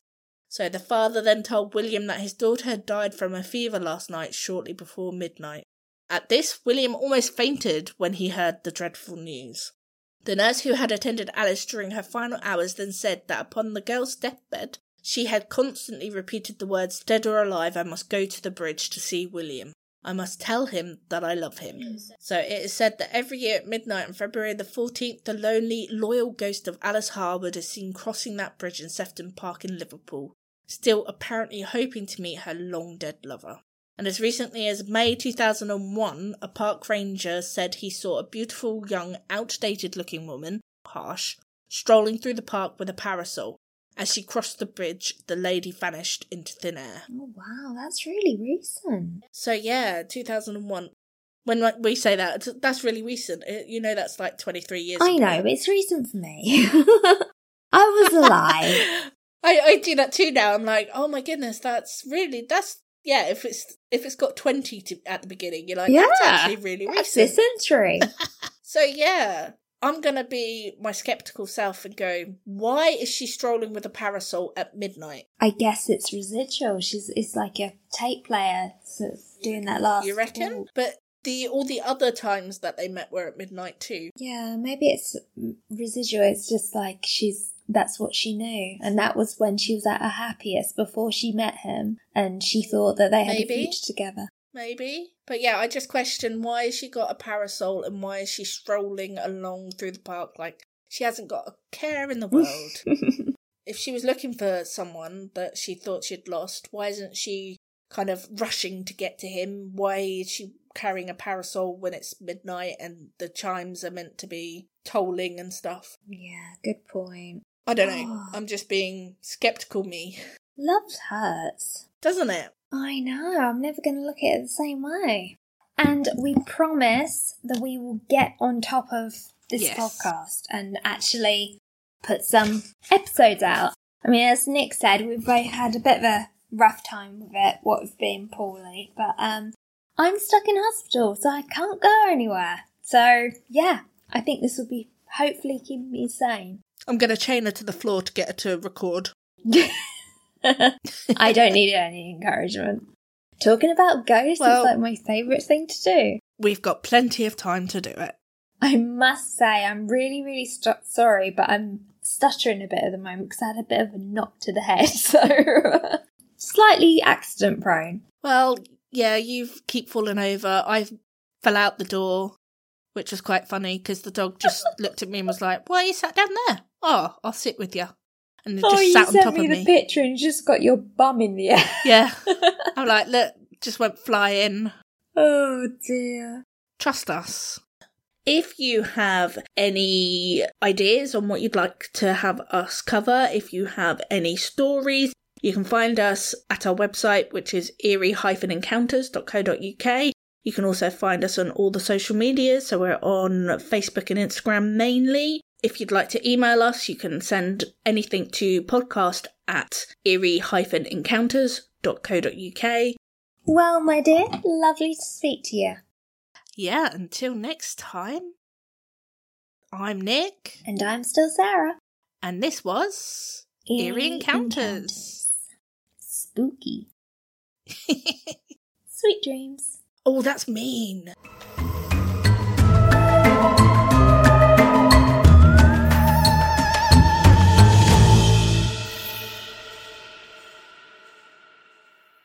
So the father then told William that his daughter had died from a fever last night shortly before midnight. At this, William almost fainted when he heard the dreadful news. The nurse who had attended Alice during her final hours then said that upon the girl's deathbed, she had constantly repeated the words, Dead or alive, I must go to the bridge to see William. I must tell him that I love him. So it is said that every year at midnight on February the 14th, the lonely, loyal ghost of Alice Harwood is seen crossing that bridge in Sefton Park in Liverpool, still apparently hoping to meet her long dead lover. And as recently as May 2001, a park ranger said he saw a beautiful, young, outdated looking woman, harsh, strolling through the park with a parasol. As she crossed the bridge, the lady vanished into thin air. Oh wow, that's really recent. So yeah, 2001. When like, we say that, that's really recent. It, you know, that's like 23 years. I ago. know, it's recent for me. I was alive. I, I do that too now. I'm like, oh my goodness, that's really that's yeah. If it's if it's got 20 to, at the beginning, you're like, yeah, that's actually really That's recent. this century. So yeah, I'm gonna be my skeptical self and go, why is she strolling with a parasol at midnight? I guess it's residual. She's it's like a tape player sort of doing that last. You reckon? walk. But the all the other times that they met were at midnight too. Yeah, maybe it's residual. It's just like she's that's what she knew, and that was when she was at her happiest before she met him, and she thought that they had Maybe. a future together. Maybe. But yeah, I just question why has she got a parasol and why is she strolling along through the park like she hasn't got a care in the world. if she was looking for someone that she thought she'd lost, why isn't she kind of rushing to get to him? Why is she carrying a parasol when it's midnight and the chimes are meant to be tolling and stuff? yeah, good point. I don't know. Oh. I'm just being skeptical me. Love hurts. Doesn't it? I know, I'm never going to look at it the same way. And we promise that we will get on top of this Yes. podcast and actually put some episodes out. I mean, as Nick said, we've both had a bit of a rough time with it, what with being poorly, but um, I'm stuck in hospital, so I can't go anywhere. So, yeah, I think this will be hopefully keeping me sane. I'm going to chain her to the floor to get her to record. I don't need any encouragement. Talking about ghosts Well- is like my favourite thing to do. We've got plenty of time to do it. I must say, I'm really, really sorry, but I'm stuttering a bit at the moment because I had a bit of a knock to the head, so slightly accident prone. Well, yeah, you keep falling over. I fell out the door, which was quite funny because the dog just looked at me and was like, "Why are you sat down there? Oh, I'll sit with you." And it oh, just you sat on sent top me of the me. picture and you just got your bum in the air. Yeah, I'm like, look, just went flying. oh dear. Trust us. If you have any ideas on what you'd like to have us cover, if you have any stories, you can find us at our website, which is eerie-encounters.co.uk. You can also find us on all the social medias, so we're on Facebook and Instagram mainly. If you'd like to email us, you can send anything to podcast at eerie-encounters.co.uk. Well, my dear, lovely to speak to you. Yeah, until next time, I'm Nick. And I'm still Sarah. And this was Eerie Encounters. Spooky. Sweet dreams. oh, that's mean.